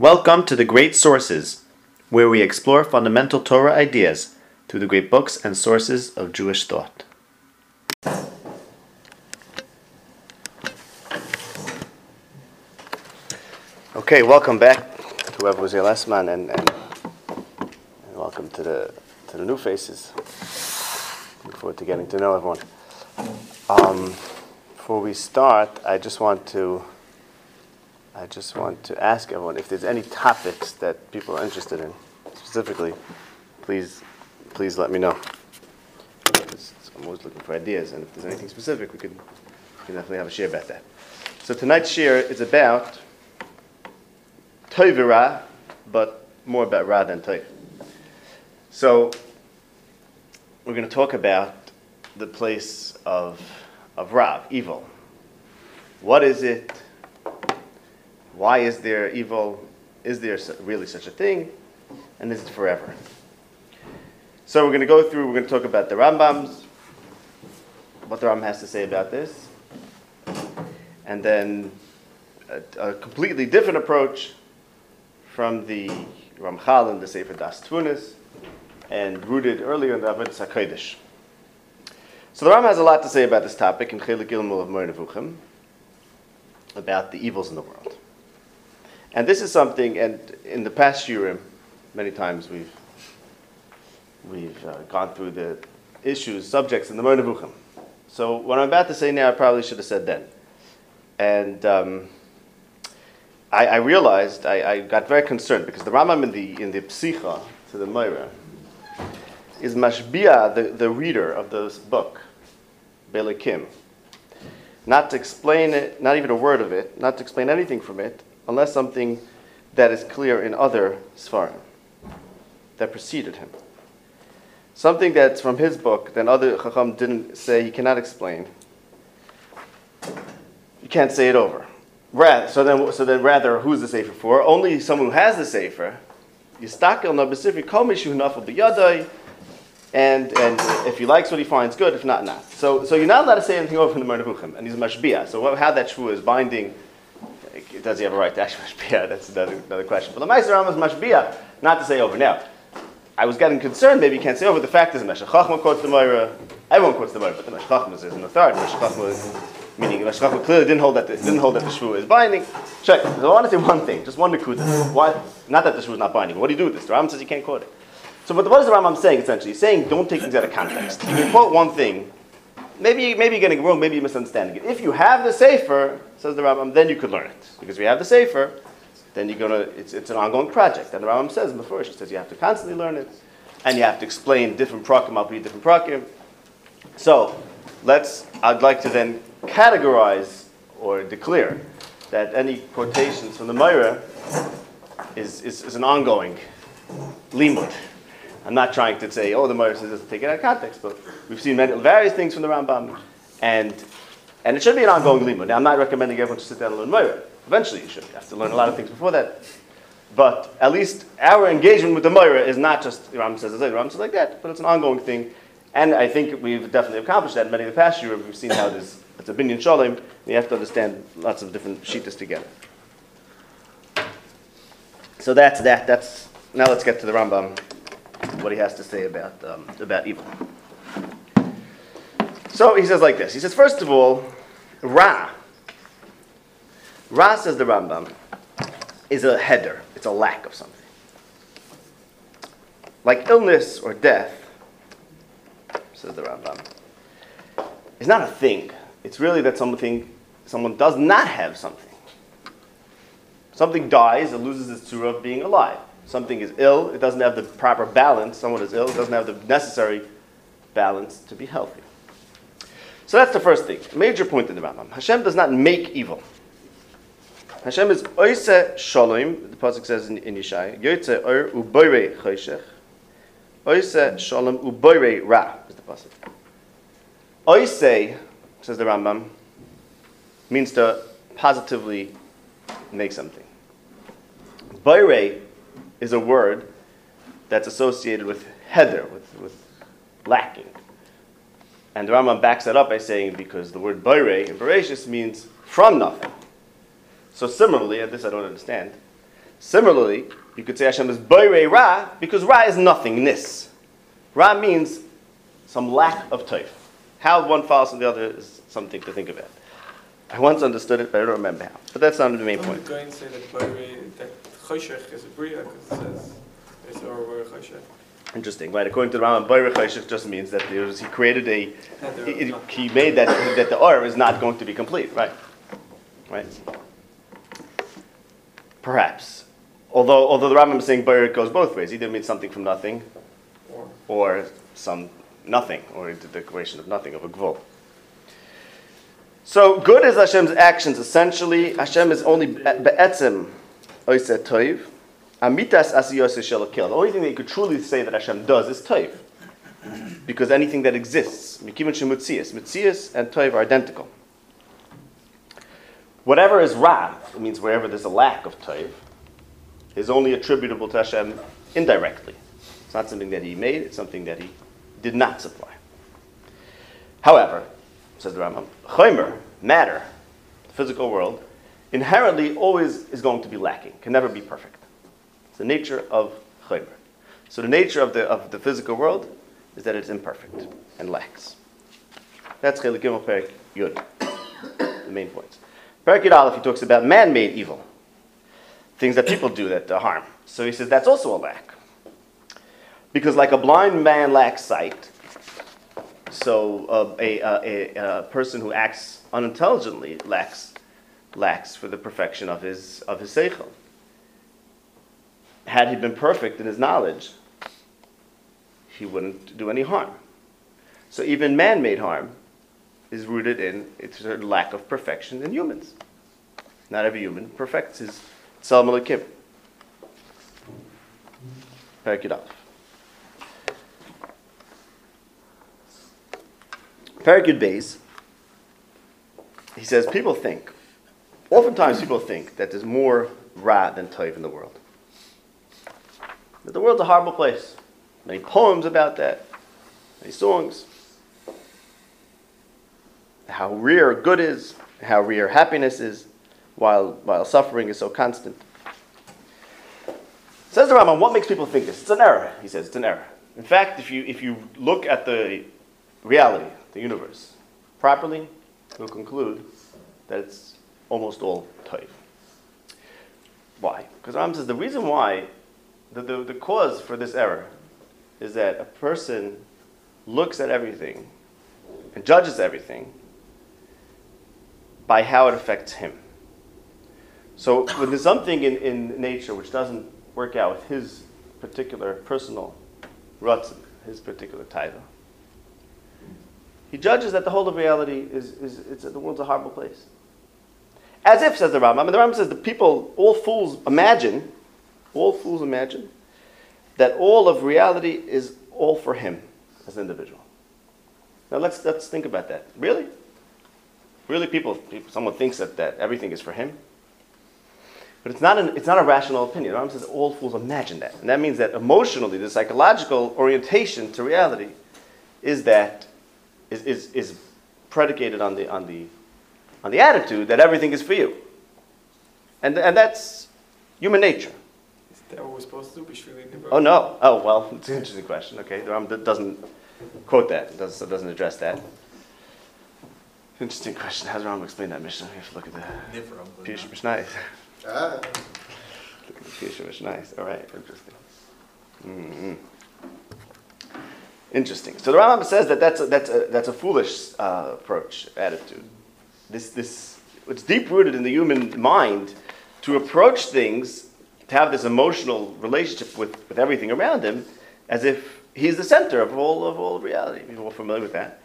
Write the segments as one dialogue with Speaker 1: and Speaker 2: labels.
Speaker 1: Welcome to the Great Sources, where we explore fundamental Torah ideas through the great books and sources of Jewish thought. Okay, welcome back to here last month, and, and, and welcome to the to the new faces. Look forward to getting to know everyone. Um, before we start, I just want to I just want to ask everyone if there's any topics that people are interested in specifically. Please, please let me know. I'm always looking for ideas, and if there's anything specific, we could, we can definitely have a share about that. So tonight's share is about Toivira, but more about Ra than Toiv. So we're going to talk about the place of, of Ra, evil. What is it? Why is there evil? Is there really such a thing? And is it forever? So we're going to go through, we're going to talk about the Rambams, what the Rambam has to say about this, and then a, a completely different approach from the Ramchal and the Sefer Das Tvunis, and rooted earlier in the Avodah HaKodesh. So the Rambam has a lot to say about this topic in Chelik Gimel of Moreh about the evils in the world. And this is something, and in the past year, many times we've we've uh, gone through the issues, subjects in the Moreh Nevuchim. So what I'm about to say now, I probably should have said then. And um, I, I, realized I, I, got very concerned because the Rambam in the in the Psicha to the Moreh is Mashbia, the, the reader of this book, Belikim. Not to explain it, not even a word of it, not to explain anything from it, unless something that is clear in other Sfarim that preceded him. Something that's from his book that other Chacham didn't say he cannot explain. You can't say it over. Rather, so then, so then rather, who's the Sefer for? Only someone who has the Sefer. Yistakel na b'sifri kol mishu nafal b'yadai, and and if he likes what he finds, good. If not, not. So so you're not allowed to say anything over from the Moreh Nevuchim, and he's mashbia. So what, how that shvu is binding does he have a right to actually mashbia? That's another, another question. But the Meister Ram is mashbia, not to say over. Now, I was getting concerned, maybe you can't say over. The fact is, Meshach Chachma quotes the Moreh, everyone quotes the Moreh, but the Meshach Chachma is an authority. Meshach Chachma is, meaning Meshach Chachma clearly didn't hold that the, didn't hold that the Shvu is binding. Check. So I want to say one thing, just one nekuda. Why? Not that the Shvu is not binding. What do you do with this? The Ram says you can't quote it. So, but what is the Rambam saying essentially? He's saying don't take things out of context. You can quote one thing, maybe maybe you're getting it wrong, maybe you're misunderstanding it. If you have the Sefer, says the Rambam, then you could learn it. Because we have the Sefer, then you're gonna it's, it's an ongoing project. And the Rambam says before, he says you have to constantly learn it, and you have to explain different prakim, I'll be different prakim. So let's I'd like to then categorize or declare that any quotations from the Moreh is, is, is an ongoing limud. I'm not trying to say, oh, the Moreh says doesn't take it out of context, but we've seen many, various things from the Rambam, and and it should be an ongoing limud. Now, I'm not recommending everyone to sit down and learn Moreh. Eventually, you should. You have to learn a lot of things before that. But at least our engagement with the Moreh is not just the Rambam says this, the Rambam says like that, but it's an ongoing thing. And I think we've definitely accomplished that in many of the past years. We've seen how this it's a binyan shalom. You have to understand lots of different shitas together. So that's that. That's now. Let's get to the Rambam. What he has to say about um, about evil. So he says like this. He says first of all, Ra. Ra says the Rambam is a he'der. It's a lack of something. Like illness or death, says the Rambam, is not a thing. It's really that something someone does not have something. Something dies, it loses its tzura of being alive. Something is ill, it doesn't have the proper balance. Someone is ill, it doesn't have the necessary balance to be healthy. So that's the first thing. Major point in the Rambam. Hashem does not make evil. Hashem is oise shalom. The pasuk says in, in Yeshaya, Yotze or uboire choshech. Oise shalom uboire ra is the pasuk. Oise, says the Rambam, means to positively make something. Boire is a word that's associated with he'der, with, with lacking. And the Rambam backs that up by saying because the word boire in Bereshis means from nothing. So similarly, and this I don't understand, Similarly, you could say Hashem is Boire Ra because Ra is nothingness. Ra means some lack of taif. How one follows from the other is something to think about. I once understood it, but I don't remember how. But that's not the main point.
Speaker 2: Going to say that Boire, that Choshech is a Bria, because it says, it's our Choshech.
Speaker 1: Interesting, right? According to the Rambam, Chayshich just means that there was, he created a,
Speaker 2: there
Speaker 1: he,
Speaker 2: was not-
Speaker 1: he made that, that the Or is not going to be complete, right? Right? Perhaps. Although, although the Rambam is saying Boire goes both ways. Either means something from nothing,
Speaker 2: Or,
Speaker 1: or some nothing, or into the equation of nothing, of a gvul. So good is Hashem's actions. Essentially, Hashem is only be- be'etzim oiseh toiv. Amitas asiyos shelakil. The only thing that you could truly say that Hashem does is toiv. Because anything that exists, mikivin shemutzias, mitzias and toiv are identical. Whatever is ra, it means wherever there's a lack of toiv, is only attributable to Hashem indirectly. It's not something that he made, it's something that he did not supply. However, says the Rambam, chomer, matter, the physical world, inherently always is going to be lacking, can never be perfect. It's the nature of chomer. So the nature of the, of the physical world is that it's imperfect and lacks. That's Chelik Gimel Perik Yud, the main points. Perik Yud Aleph, he talks about man-made evil, things that people do that harm. So he says that's also a lack. Because like a blind man lacks sight, so uh, a, a, a, a person who acts unintelligently lacks, lacks for the perfection of his, of his seichel. Had he been perfect in his knowledge, he wouldn't do any harm. So even man-made harm is rooted in its lack of perfection in humans. Not every human perfects his Tzelem Elokim. Parak Yud Aleph. Parak Yud Beis, he says, people think, oftentimes people think that there's more Ra than Toiv in the world. That the world's a horrible place. Many poems about that, many songs. How rare good is, how rare happiness is, while, while suffering is so constant. Says the Rambam, what makes people think this? It's an error. He says it's an error. In fact, if you, if you look at the reality, the universe, properly, you'll conclude that it's almost all toiv. Why? Because Rambam says the reason why, the, the, the cause for this error is that a person looks at everything and judges everything by how it affects him. So when there's something in, in nature which doesn't work out with his particular personal rutzim, his particular taiva, he judges that the whole of reality is, is it's, the world's a horrible place. As if, says the Rambam, and the Rambam says the people, all fools imagine, all fools imagine, that all of reality is all for him as an individual. Now let's, let's think about that. Really? Really, people, people someone thinks that, that everything is for him? But it's not, an, it's not a rational opinion. The Rambam says all fools imagine that. And that means that emotionally, the psychological orientation to reality is that, is, is, is predicated on the, on, the, on the attitude that everything is for you. And, and that's human nature.
Speaker 2: is that what we're supposed to do?
Speaker 1: Oh, no. Oh, well, it's an interesting question. Okay, the Rambam doesn't quote that, it doesn't, doesn't address that. Interesting question. How does Rambam explain that Mishnah? We have to look at the
Speaker 3: Nifra, but
Speaker 1: Pirush
Speaker 3: not-
Speaker 1: Mishnah.
Speaker 3: Ah,
Speaker 1: Look at the Mishnah. All right, interesting. mm Interesting. So the Rambam says that that's a, that's a, that's a foolish uh, approach, attitude. This, this, it's deep rooted in the human mind to approach things, to have this emotional relationship with, with everything around him, as if he's the center of all of all reality. You're all familiar with that.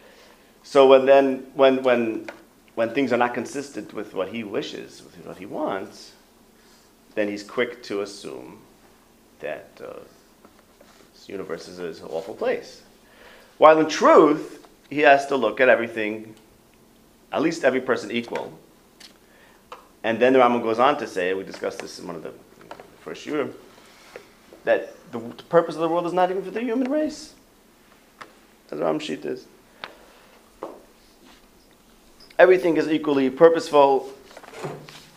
Speaker 1: So when then when when when things are not consistent with what he wishes, with what he wants, then he's quick to assume that uh, this universe is, is an awful place. While in truth, he has to look at everything, at least every person equal. And then the Rambam goes on to say, we discussed this in one of the first year, that the, the purpose of the world is not even for the human race. That's what Rambam sheet is. Everything is equally purposeful.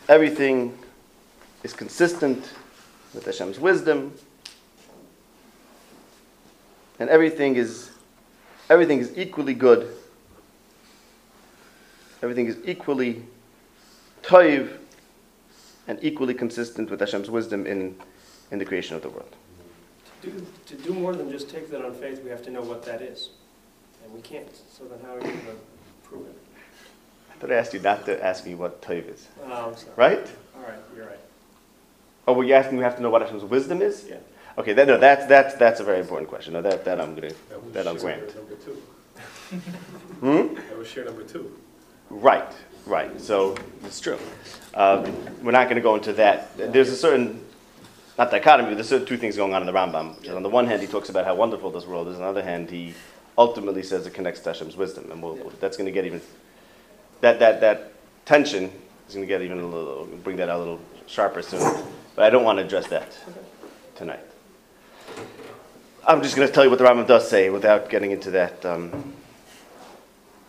Speaker 1: Everything is consistent with Hashem's wisdom, and everything is everything is equally good. Everything is equally toiv and equally consistent with Hashem's wisdom in, in the creation of the world.
Speaker 3: To do, to do more than just take that on faith, we have to know what that is. And we can't. So then how are you going to prove it?
Speaker 1: I thought I asked you not to ask me what toiv is.
Speaker 3: Oh, I'm sorry.
Speaker 1: Right?
Speaker 3: All right, you're right.
Speaker 1: Oh, well, you asking me we have to know what Hashem's wisdom is?
Speaker 3: Yeah.
Speaker 1: Okay, that, no, that's, that's, that's a very important question. No, that, that I'm going to,
Speaker 2: That was
Speaker 1: that I'll
Speaker 2: share
Speaker 1: grant.
Speaker 2: Number two.
Speaker 1: Hmm?
Speaker 2: That was share number two.
Speaker 1: Right, right. So it's true. Uh, we're not going to go into that. There's a certain, not dichotomy, there's certain two things going on in the Rambam. On the one hand, he talks about how wonderful this world is. On the other hand, he ultimately says it connects to Hashem's wisdom. And we'll,
Speaker 3: Yeah.
Speaker 1: that's going to get even, that, that, that tension is going to get even a little, bring that out a little sharper soon. But I don't want to address that tonight. I'm just going to tell you what the Rambam does say without getting into that, um,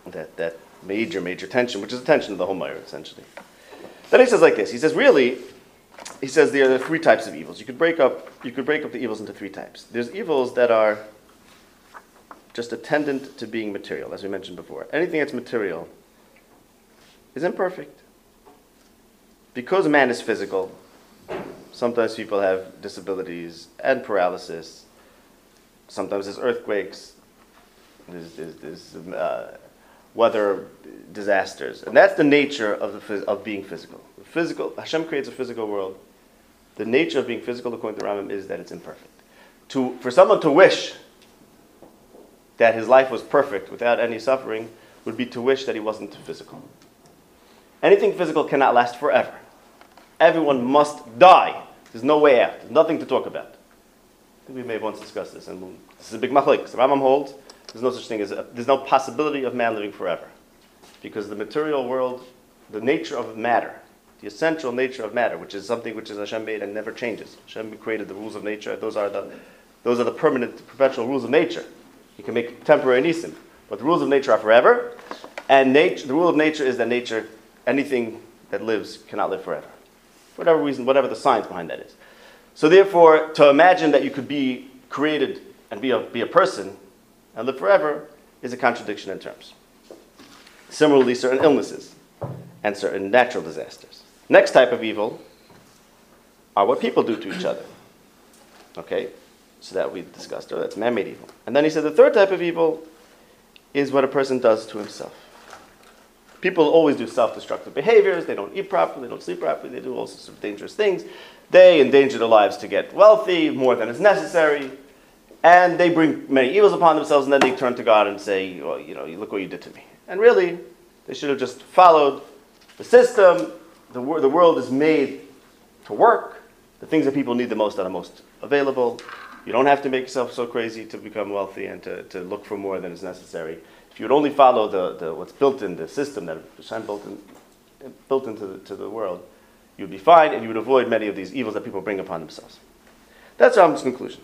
Speaker 1: that, that major, major tension, which is the tension of the whole Moreh, essentially. Then he says like this. He says, really, he says there are three types of evils. You could break up, you could break up the evils into three types. There's evils that are just attendant to being material, as we mentioned before. Anything that's material is imperfect. Because man is physical, sometimes people have disabilities and paralysis. Sometimes there's earthquakes. There's, there's, there's uh, weather disasters, and that's the nature of the of being physical. Physical. Hashem creates a physical world. The nature of being physical, according to Rambam, is that it's imperfect. To for someone to wish that his life was perfect without any suffering would be to wish that he wasn't physical. Anything physical cannot last forever. Everyone must die. There's no way out. There's nothing to talk about. I think we may have once discussed this, and this is a big machlik. The Rambam holds there's no such thing as a, there's no possibility of man living forever, because the material world, the nature of matter, the essential nature of matter, which is something which is Hashem made and never changes. Hashem created the rules of nature. Those are the those are the permanent, perpetual rules of nature. You can make temporary nisim, but the rules of nature are forever. And nature, the rule of nature is that nature, anything that lives cannot live forever. For whatever reason, whatever the science behind that is. So therefore, to imagine that you could be created and be a, be a person and live forever is a contradiction in terms. Similarly, certain illnesses and certain natural disasters. Next type of evil are what people do to each other. Okay? So that we discussed earlier. That's man-made evil. And then he said the third type of evil is what a person does to himself. People always do self-destructive behaviors. They don't eat properly, they don't sleep properly, they do all sorts of dangerous things. They endanger their lives to get wealthy more than is necessary. And they bring many evils upon themselves, and then they turn to God and say, well, you know, look what you did to me. And really, they should have just followed the system. The, wor- the world is made to work. The things that people need the most are the most available. You don't have to make yourself so crazy to become wealthy and to, to look for more than is necessary. If you would only follow the, the, what's built in the system that Hashem built, in, built into the, to the world, you would be fine and you would avoid many of these evils that people bring upon themselves. That's Rambam's conclusion.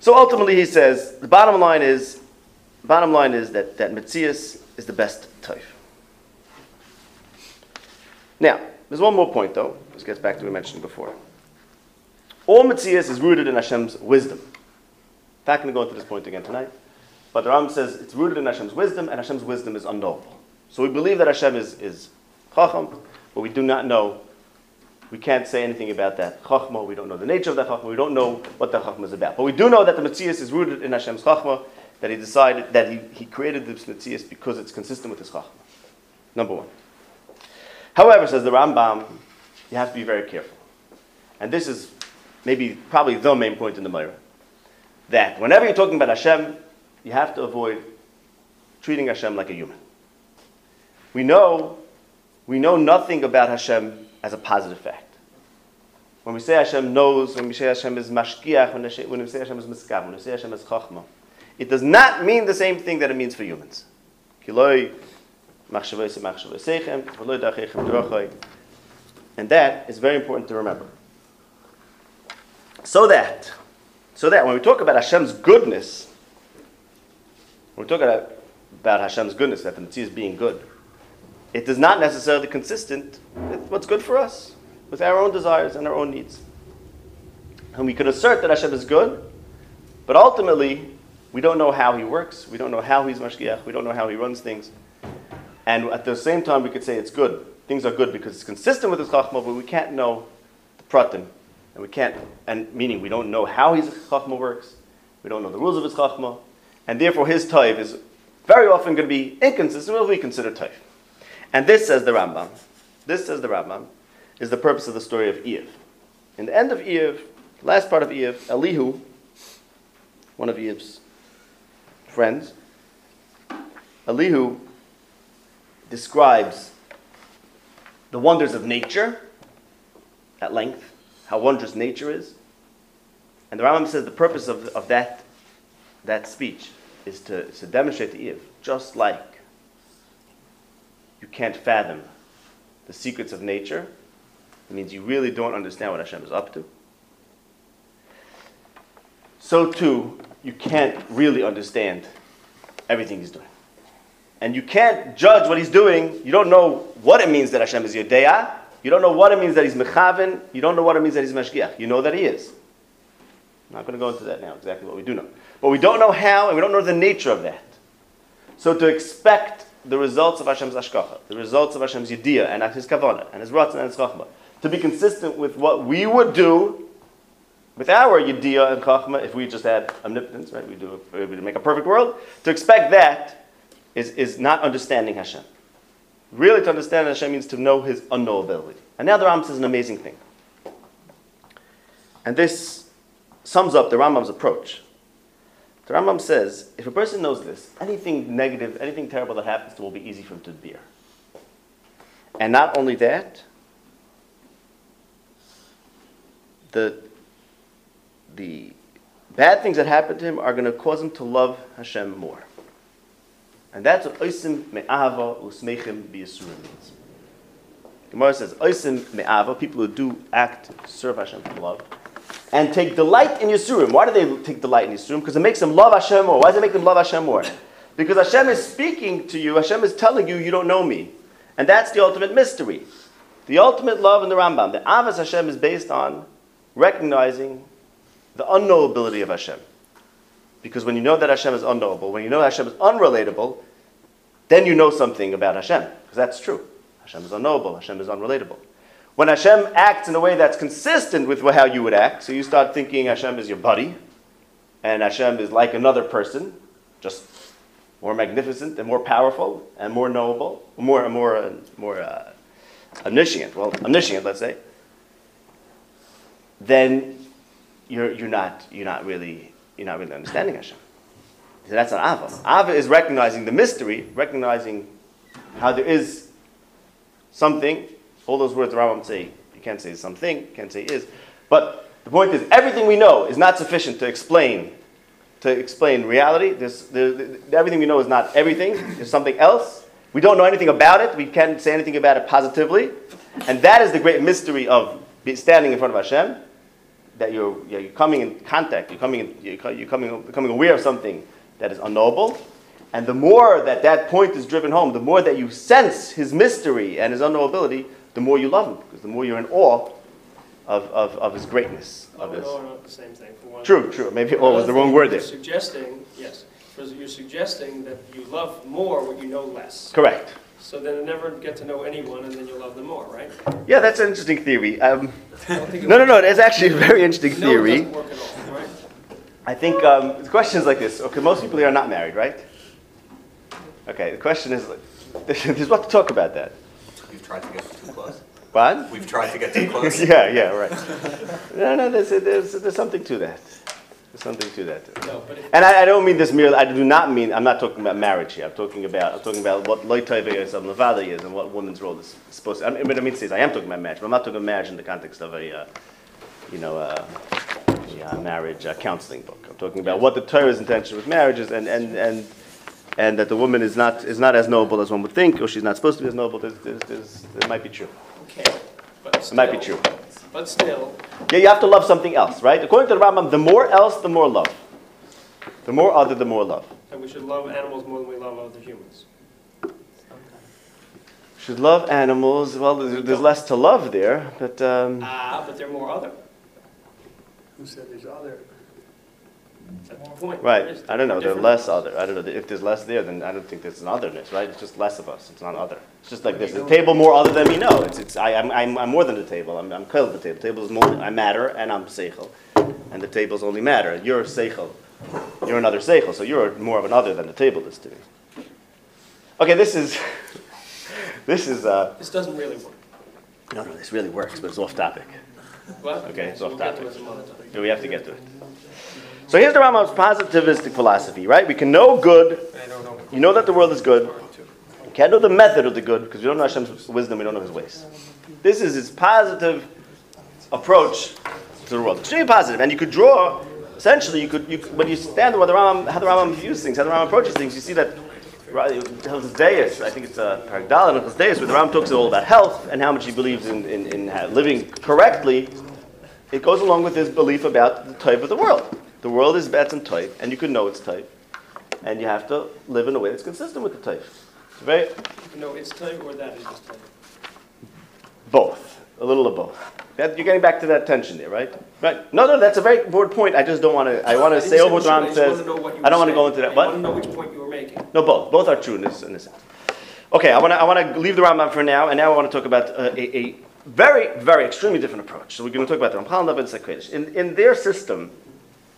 Speaker 1: So ultimately, he says the bottom line is, bottom line is that that Metzias is the best type. Now, there's one more point though. This gets back to what we mentioned before. All Metzias is rooted in Hashem's wisdom. I'm not going to go into this point again tonight, but the Rambam says it's rooted in Hashem's wisdom, and Hashem's wisdom is unknowable. So we believe that Hashem is is Chacham, but we do not know. We can't say anything about that Chachma. We don't know the nature of that Chachma. We don't know what that Chachma is about. But we do know that the Metzias is rooted in Hashem's Chachma, that He decided that He, he created this Metzias because it's consistent with His Chachma. Number one. However, says the Rambam, you have to be very careful. And this is maybe probably the main point in the Torah. That whenever you're talking about Hashem, you have to avoid treating Hashem like a human. We know, we know nothing about Hashem as a positive fact. When we say Hashem knows, when we say Hashem is mashgiach, when we say Hashem is miskav, when we say Hashem is chachma, it does not mean the same thing that it means for humans. And that is very important to remember. So that, so that when we talk about Hashem's goodness, when we talk about, about Hashem's goodness, that the Mitzvah is being good, it is not necessarily consistent with what's good for us, with our own desires and our own needs. And we could assert that Hashem is good, but ultimately, we don't know how he works. We don't know how he's mashgiach. We don't know how he runs things. And at the same time, we could say it's good. Things are good because it's consistent with his chachma, but we can't know the pratim. And we can't, and meaning we don't know how his chachma works. We don't know the rules of his chachma. And therefore, his taif is very often going to be inconsistent with what we consider taif. And this, says the Rambam, this, says the Rambam, is the purpose of the story of Iyov. In the end of Iyov, last part of Iyov, Elihu, one of Iyov's friends, Elihu describes the wonders of nature at length, how wondrous nature is. And the Rambam says the purpose of, of that, that speech is to, to demonstrate to Iyov, just like you can't fathom the secrets of nature, it means you really don't understand what Hashem is up to. So too, you can't really understand everything He's doing. And you can't judge what He's doing. You don't know what it means that Hashem is Yodeah. You don't know what it means that He's Mechaven. You don't know what it means that He's Mashgiach. You know that He is. I'm not going to go into that now, exactly what we do know. But we don't know how, and we don't know the nature of that. So to expect the results of Hashem's Hashgacha, the results of Hashem's Yediyah, and His Kavanah, and His Ratzon, and His Chachma, to be consistent with what we would do with our Yediyah and Chachma if we just had omnipotence, right? We do we make a perfect world. To expect that is, is not understanding Hashem. Really, to understand Hashem means to know His unknowability. And now the Rambam says an amazing thing. And this sums up the Rambam's approach. The Rambam says, if a person knows this, anything negative, anything terrible that happens to will be easy for him to bear. And not only that, the, the bad things that happen to him are going to cause him to love Hashem more. And that's what oisim me'ava usmechim b'yisurim means. Gemara says, oisim me'ava, people who do act, serve Hashem from love, and take delight in Yisurim. Why do they take delight in Yisurim? Because it makes them love Hashem more. Why does it make them love Hashem more? Because Hashem is speaking to you, Hashem is telling you, you don't know me. And that's the ultimate mystery. The ultimate love in the Rambam, the Avas Hashem is based on recognizing the unknowability of Hashem. Because when you know that Hashem is unknowable, when you know Hashem is unrelatable, then you know something about Hashem. Because that's true. Hashem is unknowable, Hashem is unrelatable. When Hashem acts in a way that's consistent with how you would act, so you start thinking Hashem is your buddy, and Hashem is like another person, just more magnificent and more powerful and more knowable, more more more uh, omniscient. Well, omniscient, let's say. Then you're you're not you're not really you're not really understanding Hashem. So that's an ava. Ava is recognizing the mystery, recognizing how there is something all those words the Rambam say, you can't say something, you can't say is. But the point is, everything we know is not sufficient to explain to explain reality. There's, there, everything we know is not everything. There's something else. We don't know anything about it. We can't say anything about it positively. And that is the great mystery of standing in front of Hashem. That you're, you're coming in contact, you're coming, in, you're, you're coming, becoming aware of something that is unknowable. And the more that that point is driven home, the more that you sense his mystery and his unknowability, the more you love him, because the more you're in awe of, of, of his greatness. Of
Speaker 3: Love and
Speaker 1: his,
Speaker 3: awe are not the same thing. For one
Speaker 1: true, true. Maybe awe was the wrong word
Speaker 3: you're
Speaker 1: there.
Speaker 3: Suggesting, yes, because you're suggesting that you love more what you know less.
Speaker 1: Correct.
Speaker 3: So then you never get to know anyone, and then you love them more, right?
Speaker 1: Yeah, that's an interesting theory. Um,
Speaker 3: I don't think it
Speaker 1: no, no, no. It's actually a very interesting
Speaker 3: No, it
Speaker 1: theory.
Speaker 3: doesn't work at all, right?
Speaker 1: I think um, the question is like this. Okay, most people here are not married, right? Okay, the question is, there's what to talk about that.
Speaker 4: We've tried to get too close.
Speaker 1: What?
Speaker 4: We've tried to get too close.
Speaker 1: yeah, yeah, right. No, no, there's, there's, there's something to that. There's something to that.
Speaker 3: No, but
Speaker 1: And I, I don't mean this merely. I do not mean. I'm not talking about marriage here. I'm talking about. I'm talking about what loitave is and levada is, and what woman's role is supposed. to... I mean, what I mean to say is, I am talking about marriage, but I'm not talking about marriage in the context of a, uh, you know, uh, a uh, marriage uh, counseling book. I'm talking about what the Torah's intention with marriage is, and and and and that the woman is not is not as noble as one would think, or she's not supposed to be as noble. There's, there's, there's, it might be true.
Speaker 3: okay, but
Speaker 1: It might be true.
Speaker 3: But still,
Speaker 1: Yeah, you have to love something else, right? According to the Rambam, the more else, the more love. The more other, the more love.
Speaker 3: and we should love animals more than we love other humans.
Speaker 1: Should love animals. Well, there's, there's less to love there, but um,
Speaker 3: Ah, but they're more other.
Speaker 5: Who said there's other?
Speaker 3: That's the point.
Speaker 1: Right. I don't know. There are less other. I don't know. If there's less there, then I don't think there's an otherness, right? It's just less of us. It's not other. It's just like this. The table more other than me. No. It's it's. I, I'm, I'm I'm more than the table. I'm I'm killed the table. The table is more. I matter and I'm seichel, and the tables only matter. You're seichel. You're another seichel. So you're more of an other than the table is to me. Okay. This is. This is. Uh,
Speaker 3: This doesn't really work.
Speaker 1: no, no. This really works, but it's off topic.
Speaker 3: Well,
Speaker 1: Okay, it's off topic.
Speaker 3: it some other time.
Speaker 1: So we have to get to it. So here's the Rambam's positivistic philosophy, right? We can know good. You know that the world is good. We can't know the method of the good because we don't know Hashem's wisdom, we don't know His ways. This is His positive approach to the world. Extremely positive. And you could draw, essentially, you could, you, when you stand where the Rambam, how the Rambam views things, how the Rambam approaches things, you see that Hilchos I think it's uh, Paragdal and Hilchos Deis, where the Rambam talks all about health and how much he believes in, in, in living correctly. It goes along with his belief about the type of the world. The world is bad and type, and you can know its type, and you have to live in a way that's consistent with the type. It's very
Speaker 3: No, it's time or that is just time.
Speaker 1: both, a little of both. That, you're getting back to that tension there, right? Right. No, no, that's a very important point. I just don't want to. I want to say over what Ram
Speaker 3: I
Speaker 1: says.
Speaker 3: know you
Speaker 1: I don't want to go into that.
Speaker 3: I
Speaker 1: What?
Speaker 3: want to know which point you were making.
Speaker 1: No, both. Both are true in this, in this sense. Okay, I want to I want to leave the Rambam for now, and now I want to talk about uh, a, a very, very extremely different approach. So we're going to talk about the Ramchal and the Kodesh. In in their system,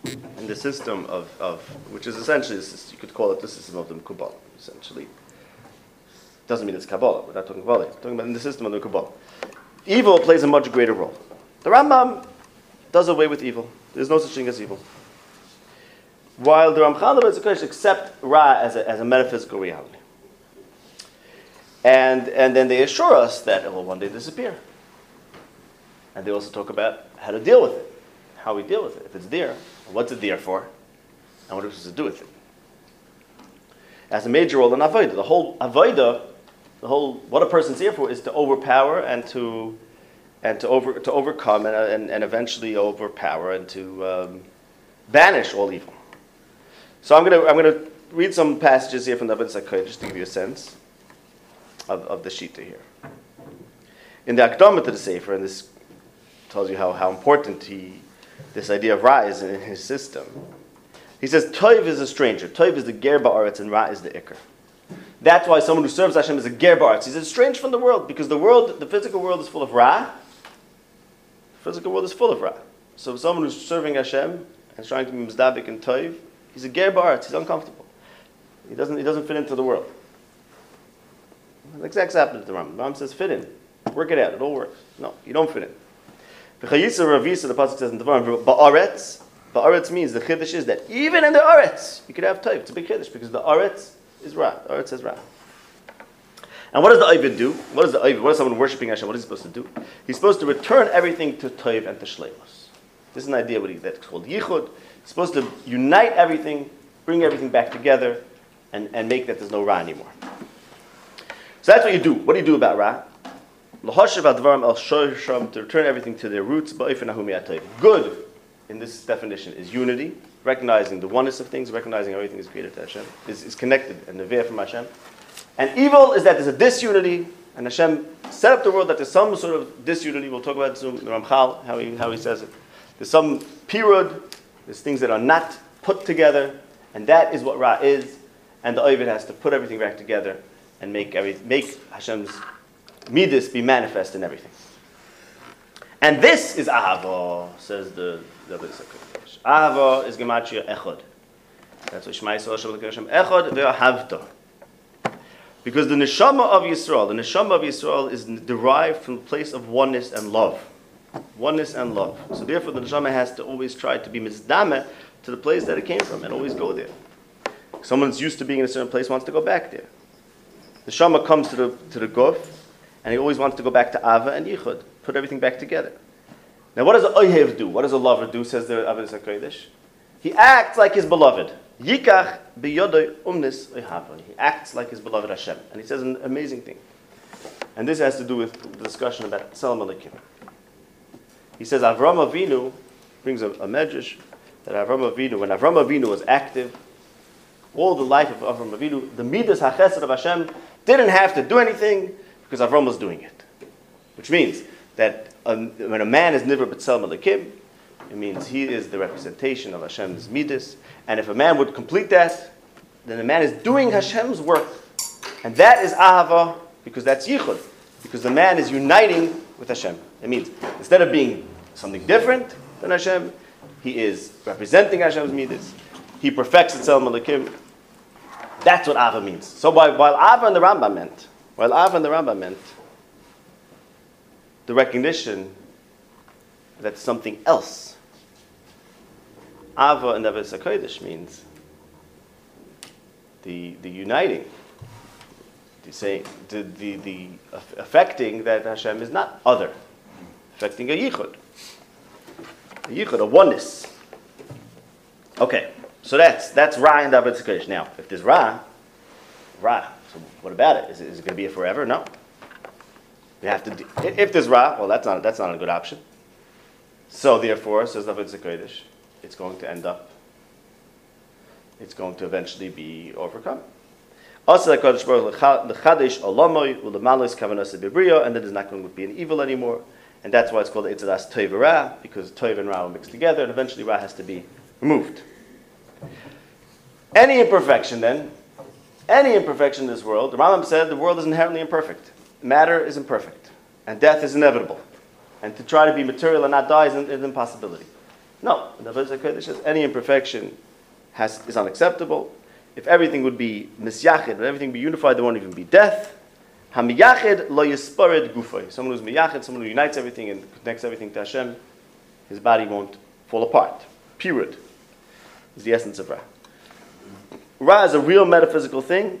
Speaker 1: in the system of, of which is essentially you could call it the system of the Kabbalah, essentially. Doesn't mean it's Kabbalah. We're not talking Kabbalah. We're talking about in the system of the Kabbalah. Evil plays a much greater role. The Rambam does away with evil. There's no such thing as evil. While the Ramchal the Kodesh accept Ra as a, as a metaphysical reality. And, and then they assure us that it will one day disappear. And they also talk about how to deal with it, how we deal with it. If it's there, what's it there for, and what are we supposed to do with it? As a major role in Avodah. The whole Avodah, the whole, what a person's here for is to overpower and to, and to, over, to overcome and, and, and eventually overpower and to um, banish all evil. So I'm to I'm gonna read some passages here from the Abin Sakai just to give you a sense of, of the Shita here. In the Akdamah to the Sefer, and this tells you how, how important he, this idea of Ra is in his system. He says, Toiv is a stranger. Toiv is the Ger Ba'aretz, and Ra is the Iker. That's why someone who serves Hashem is a Ger Ba'aretz. He says, strange from the world, because the world, the physical world is full of Ra. The physical world is full of Ra. So someone who's serving Hashem and trying to be Mizdabik and Toiv, he's a Ger Ba'aretz. He's uncomfortable. He doesn't, he doesn't fit into the world. The exact opposite of the Rambam. The Rambam says, fit in. Work it out. It all works. No, you don't fit in. V'chayisa ravisa, the pasuk says in the Devarim, ba'aretz. Ba'aretz means the chiddush is that even in the aretz, you could have taif. It's a big chiddush because the aretz is ra. The aretz is ra. And what does the Ovid do? What is the Ovid? What is someone worshiping Hashem? What is he supposed to do? He's supposed to return everything to Toiv and to Shleimus. This is an idea what that's called Yichud. He's supposed to unite everything, bring everything back together, and, and make that there's no Ra anymore. So that's what you do. What do you do about Ra? To return everything to their roots. Good, in this definition, is unity, recognizing the oneness of things, recognizing everything is created to Hashem, is, is connected and neveah from Hashem. And evil is that there's a disunity, and Hashem set up the world that there's some sort of disunity. We'll talk about it soon, the Ramchal, how he, how he says it. There's some pirud, there's things that are not put together, and that is what Ra is, and the Ovid has to put everything back together and make, every, make Hashem's midas be manifest in everything. And this is Ahava, says the the. Ahava is gematria echod. That's what Shema Yisrael Shem Hashem echod ve'ahavta. Because the neshama of Yisrael, the neshama of Yisrael is derived from the place of oneness and love. Oneness and love. So therefore the neshama has to always try to be mizdame to the place that it came from and always go there. Someone's used to being in a certain place wants to go back there. The shama comes to the to the guf, and he always wants to go back to Ava and Yichud, put everything back together. Now, what does a oyev do? What does a lover do? Says the Avodah Hakodesh. He acts like his beloved. Yikach biyodoy umnis. He acts like his beloved Hashem, and he says an amazing thing. And this has to do with the discussion about Tzelem Elikim. He says Avram Avinu brings a, a medrash that Avram Avinu, when Avram Avinu was active, all the life of Avram Avinu, the midas hachesed of Hashem didn't have to do anything because Avram was doing it. Which means that when a man is niver b'tzelem Elokim, It means he is the representation of Hashem's midas. And if a man would complete that, then the man is doing Hashem's work. And that is ahava, because that's yichud. Because the man is uniting with Hashem. It means instead of being something different than Hashem, he is representing Hashem's midas. He perfects itself malakim. That's what Ava means. So while, while Ava and the Rambam meant, while Ava and the Rambam meant the recognition that something else, Ava and Avis HaKodesh means the, the uniting, the, saying, the, the, the affecting that Hashem is not other, affecting a yichud, a yichud, a oneness. Okay. So that's that's Ra and David Kodesh. Now, if there's Ra, Ra, what about it? Is it, is it going to be forever? No. We have to. Do, if there's Ra, well, that's not that's not a good option. So therefore, says David Kodesh, it's going to end up. It's going to eventually be overcome. Also, the Kodesh Baruch l'chadesh olamoy u'lemalis kavanas bibriya, and then there's not going to be an evil anymore, and that's why it's called Itzadas Toiv Ra, because Toiv and Ra are mixed together, and eventually Ra has to be removed. Any imperfection, then, any imperfection in this world, the Rambam said the world is inherently imperfect. Matter is imperfect, and death is inevitable. And to try to be material and not die is an, is an impossibility. No, the Kodesh says any imperfection has, is unacceptable. If everything would be misyachid, if everything would be unified, there won't even be death. Hamiyachid lo yispared gufay. Someone who's miyachid, someone who unites everything and connects everything to Hashem, his body won't fall apart. Period. Is the essence of Ra. Ra is a real metaphysical thing,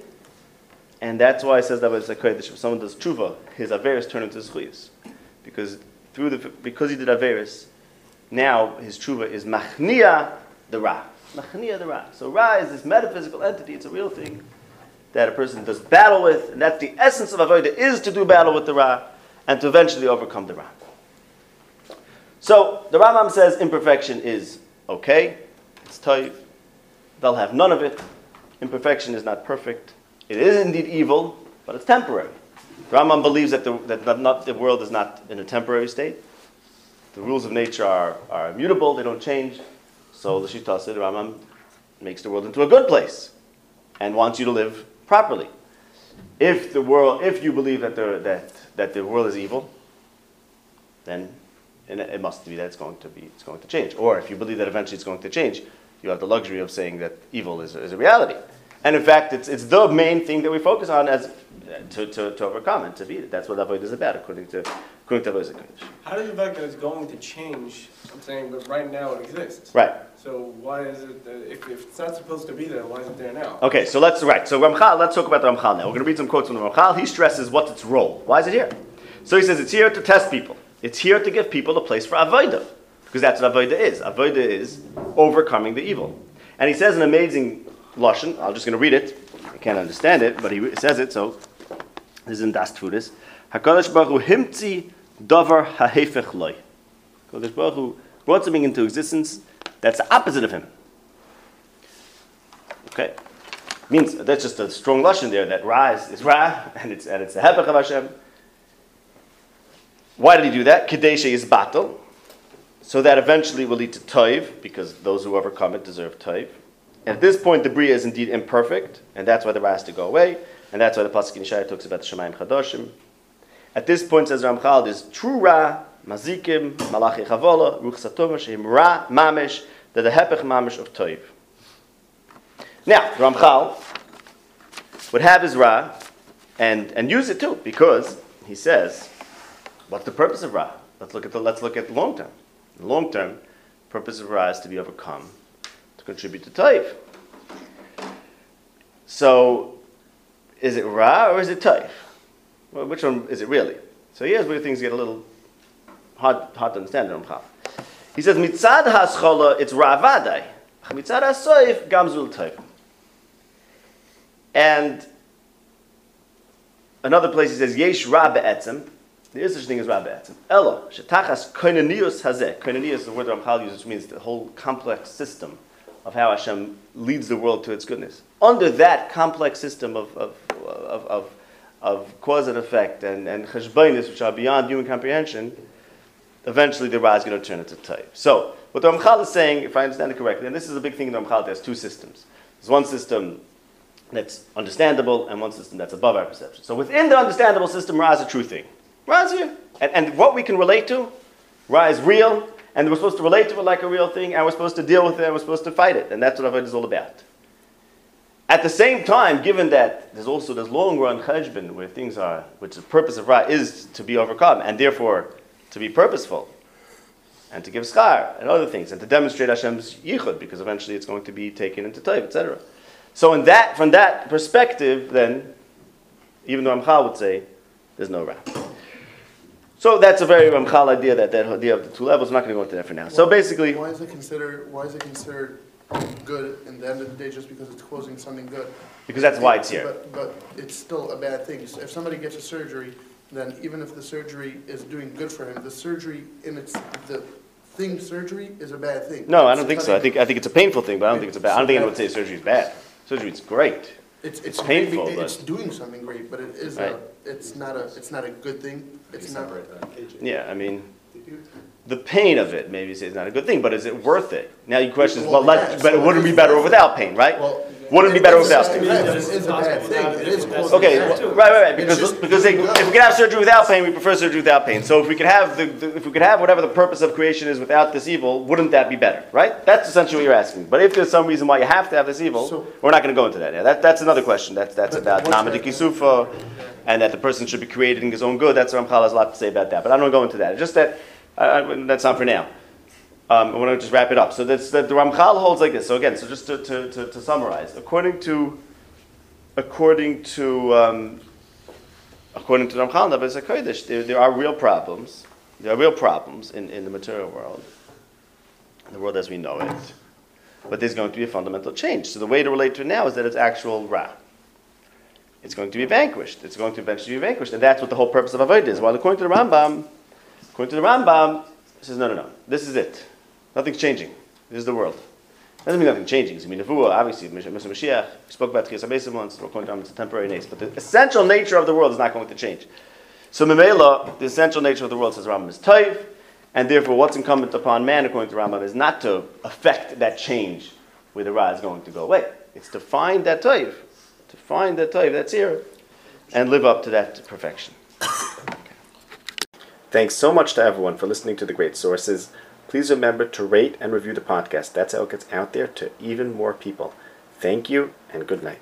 Speaker 1: and that's why it says that if someone does tshuva, his averis turn into zchuyas. Because through the because he did averis, now his tshuva is machnia the Ra. Machnia the Ra. So Ra is this metaphysical entity, it's a real thing that a person does battle with, and that's the essence of avodah is to do battle with the Ra and to eventually overcome the Ra. So the Rambam says imperfection is okay, it's toiv. They'll have none of it. Imperfection is not perfect. It is indeed evil, but it's temporary. The believes that the, that not, the world is not in a temporary state. The rules of nature are, are immutable, they don't change. So the said, the makes the world into a good place and wants you to live properly. If the world, if you believe that the, that, that the world is evil, then it must be that it's going to be it's going to change. Or if you believe that eventually it's going to change, you have the luxury of saying that evil is, is a reality. And in fact, it's, it's the main thing that we focus on as to, to, to overcome and to beat it. That's what avoid is about, according to according to Avodah
Speaker 3: How does the fact that it's going to change? I'm saying, but right now it exists.
Speaker 1: Right.
Speaker 3: So why is it that if, if it's not supposed to be there, why is it there now?
Speaker 1: Okay, so let's right. So Ramchal, let's talk about the Ramchal now. We're going to read some quotes from the Ramchal. He stresses what's its role. Why is it here? So he says it's here to test people. It's here to give people a place for avodah, because that's what avodah is. Avodah is overcoming the evil. And he says an amazing lashon. I'm just going to read it. I can't understand it, but he says it. So this is in Das Tvunis. Hakadosh Baruch Hu himtzi davar hahefech loy. Hakadosh Baruch Hu brought something into existence that's the opposite of him. Okay, means that's just a strong lashon there. That Ra is, is Ra, and it's and it's the hepech of Hashem. Why did he do that? Kadesha is battle so that eventually will lead to toiv, because those who overcome it deserve toiv. At this point, the bria is indeed imperfect, and that's why the ra has to go away, and that's why the pasuk in Yeshaya talks about the Shemaim Chadoshim. At this point, says Ramchal, there's true ra, mazikim, malachi chavola, ruch satoma, shehim ra, mamish, that the hepech mamish of toiv. Now, Ramchal would have his ra, and, and use it too, because he says, what's the purpose of ra? Let's look at the, let's look at the long term. In the long term, purpose of Ra is to be overcome, to contribute to Taif. So, is it Ra or is it Taif? Well, which one is it really? So here's where things get a little hard, hard to understand in Ramchal. He says, Mitzad haSchola, it's Ra Vadai. Mitzad haSoif, Gamzul Taif. And another place he says, Yesh Ra Be'etzem, there is such a thing as Ra Be'etzem. Elo, shetachas koinonius hazeh. Koinonius is the word Ramchal uses, which means the whole complex system of how Hashem leads the world to its goodness. Under that complex system of, of, of, of, of cause and effect and, and cheshbainis, which are beyond human comprehension, eventually the Ra is going to turn into taif. So, what the Ramchal is saying, if I understand it correctly, and this is a big thing in the Ramchal, there's two systems. There's one system that's understandable and one system that's above our perception. So within the understandable system, Ra is a true thing. Ra is here. And, and what we can relate to, Ra is real, and we're supposed to relate to it like a real thing, and we're supposed to deal with it, and we're supposed to fight it. And that's what Avodah is all about. At the same time, given that there's also this long run cheshbon where things are, which the purpose of Ra is to be overcome, and therefore to be purposeful, and to give schar, and other things, and to demonstrate Hashem's yichud, because eventually it's going to be taken into taif, etc. So in that, from that perspective, then, even though Ramchal would say, there's no Ra. So that's a very Ramchal idea, that, that idea of the two levels. I'm not going to go into that for now. So basically,
Speaker 5: Why is it considered, why is it considered good in the end of the day just because it's closing something good?
Speaker 1: because that's why it's here.
Speaker 5: But, but it's still a bad thing. So If somebody gets a surgery, then even if the surgery is doing good for him, the surgery in its, the thing surgery is a bad thing.
Speaker 1: No, I don't think so. I think, I think it's a painful thing, but I don't think it's a bad. I don't think anyone would say surgery is bad. Surgery is great.
Speaker 5: It's,
Speaker 1: it's
Speaker 5: it's
Speaker 1: painful,
Speaker 5: maybe-
Speaker 1: but-
Speaker 5: It's doing something great, but it is
Speaker 1: Right.
Speaker 5: a, it's not a, it's not a good thing. It's not.
Speaker 1: Yeah, I mean, the pain of it maybe is not a good thing, but is it worth it? Now your question is,
Speaker 5: Well,
Speaker 1: well, let,
Speaker 5: yes,
Speaker 1: but it
Speaker 5: so
Speaker 1: wouldn't
Speaker 5: it
Speaker 1: be
Speaker 5: is
Speaker 1: better
Speaker 5: worth it.
Speaker 1: without pain, right?
Speaker 5: Well.
Speaker 1: Wouldn't it be better without pain?
Speaker 5: It is, it is a bad thing. It is causing
Speaker 1: Okay, well, right, right, right. Because because they, if we could have surgery without pain, we prefer surgery without pain. So if we could have the, the if we could have whatever the purpose of creation is without this evil, wouldn't that be better? Right? That's essentially what you're asking. But if there's some reason why you have to have this evil,
Speaker 5: So-
Speaker 1: we're not going to go into that. Yeah, that, that's another question. That's that's about
Speaker 5: what's
Speaker 1: Namadik
Speaker 5: that-
Speaker 1: and that the person should be created in his own good. That's Ramchal has a lot to say about that. But I don't go into that. It's just that uh, that's not for now. Um, I want to just wrap it up. So that's, that the Ramchal holds like this. So again, so just to, to, to, to summarize, according to according to um, according to Ramchal there, there are real problems. There are real problems in, in the material world, the world as we know it. But there's going to be a fundamental change. So the way to relate to it now is that it's actual Ra. It's going to be vanquished. It's going to eventually be vanquished. And that's what the whole purpose of Avodah is. While according to the Rambam, according to the Rambam, says, no, no, no. This is it. Nothing's changing. This is the world. Doesn't mean nothing changing. I mean, Nevuah, obviously, Mr. Mashiach, we spoke about Tchias HaMeisim once, according to Rambam, it's a temporary nature. But the essential nature of the world is not going to change. So, Memela, the essential nature of the world, says Rambam, is Toiv, and therefore what's incumbent upon man, according to Rambam, is not to affect that change where the Ra is going to go away. It's to find that Toiv, to find that Toiv that's here, and live up to that perfection. Thanks so much to everyone for listening to The Great Sources. Please remember to rate and review the podcast. That's how it gets out there to even more people. Thank you and good night.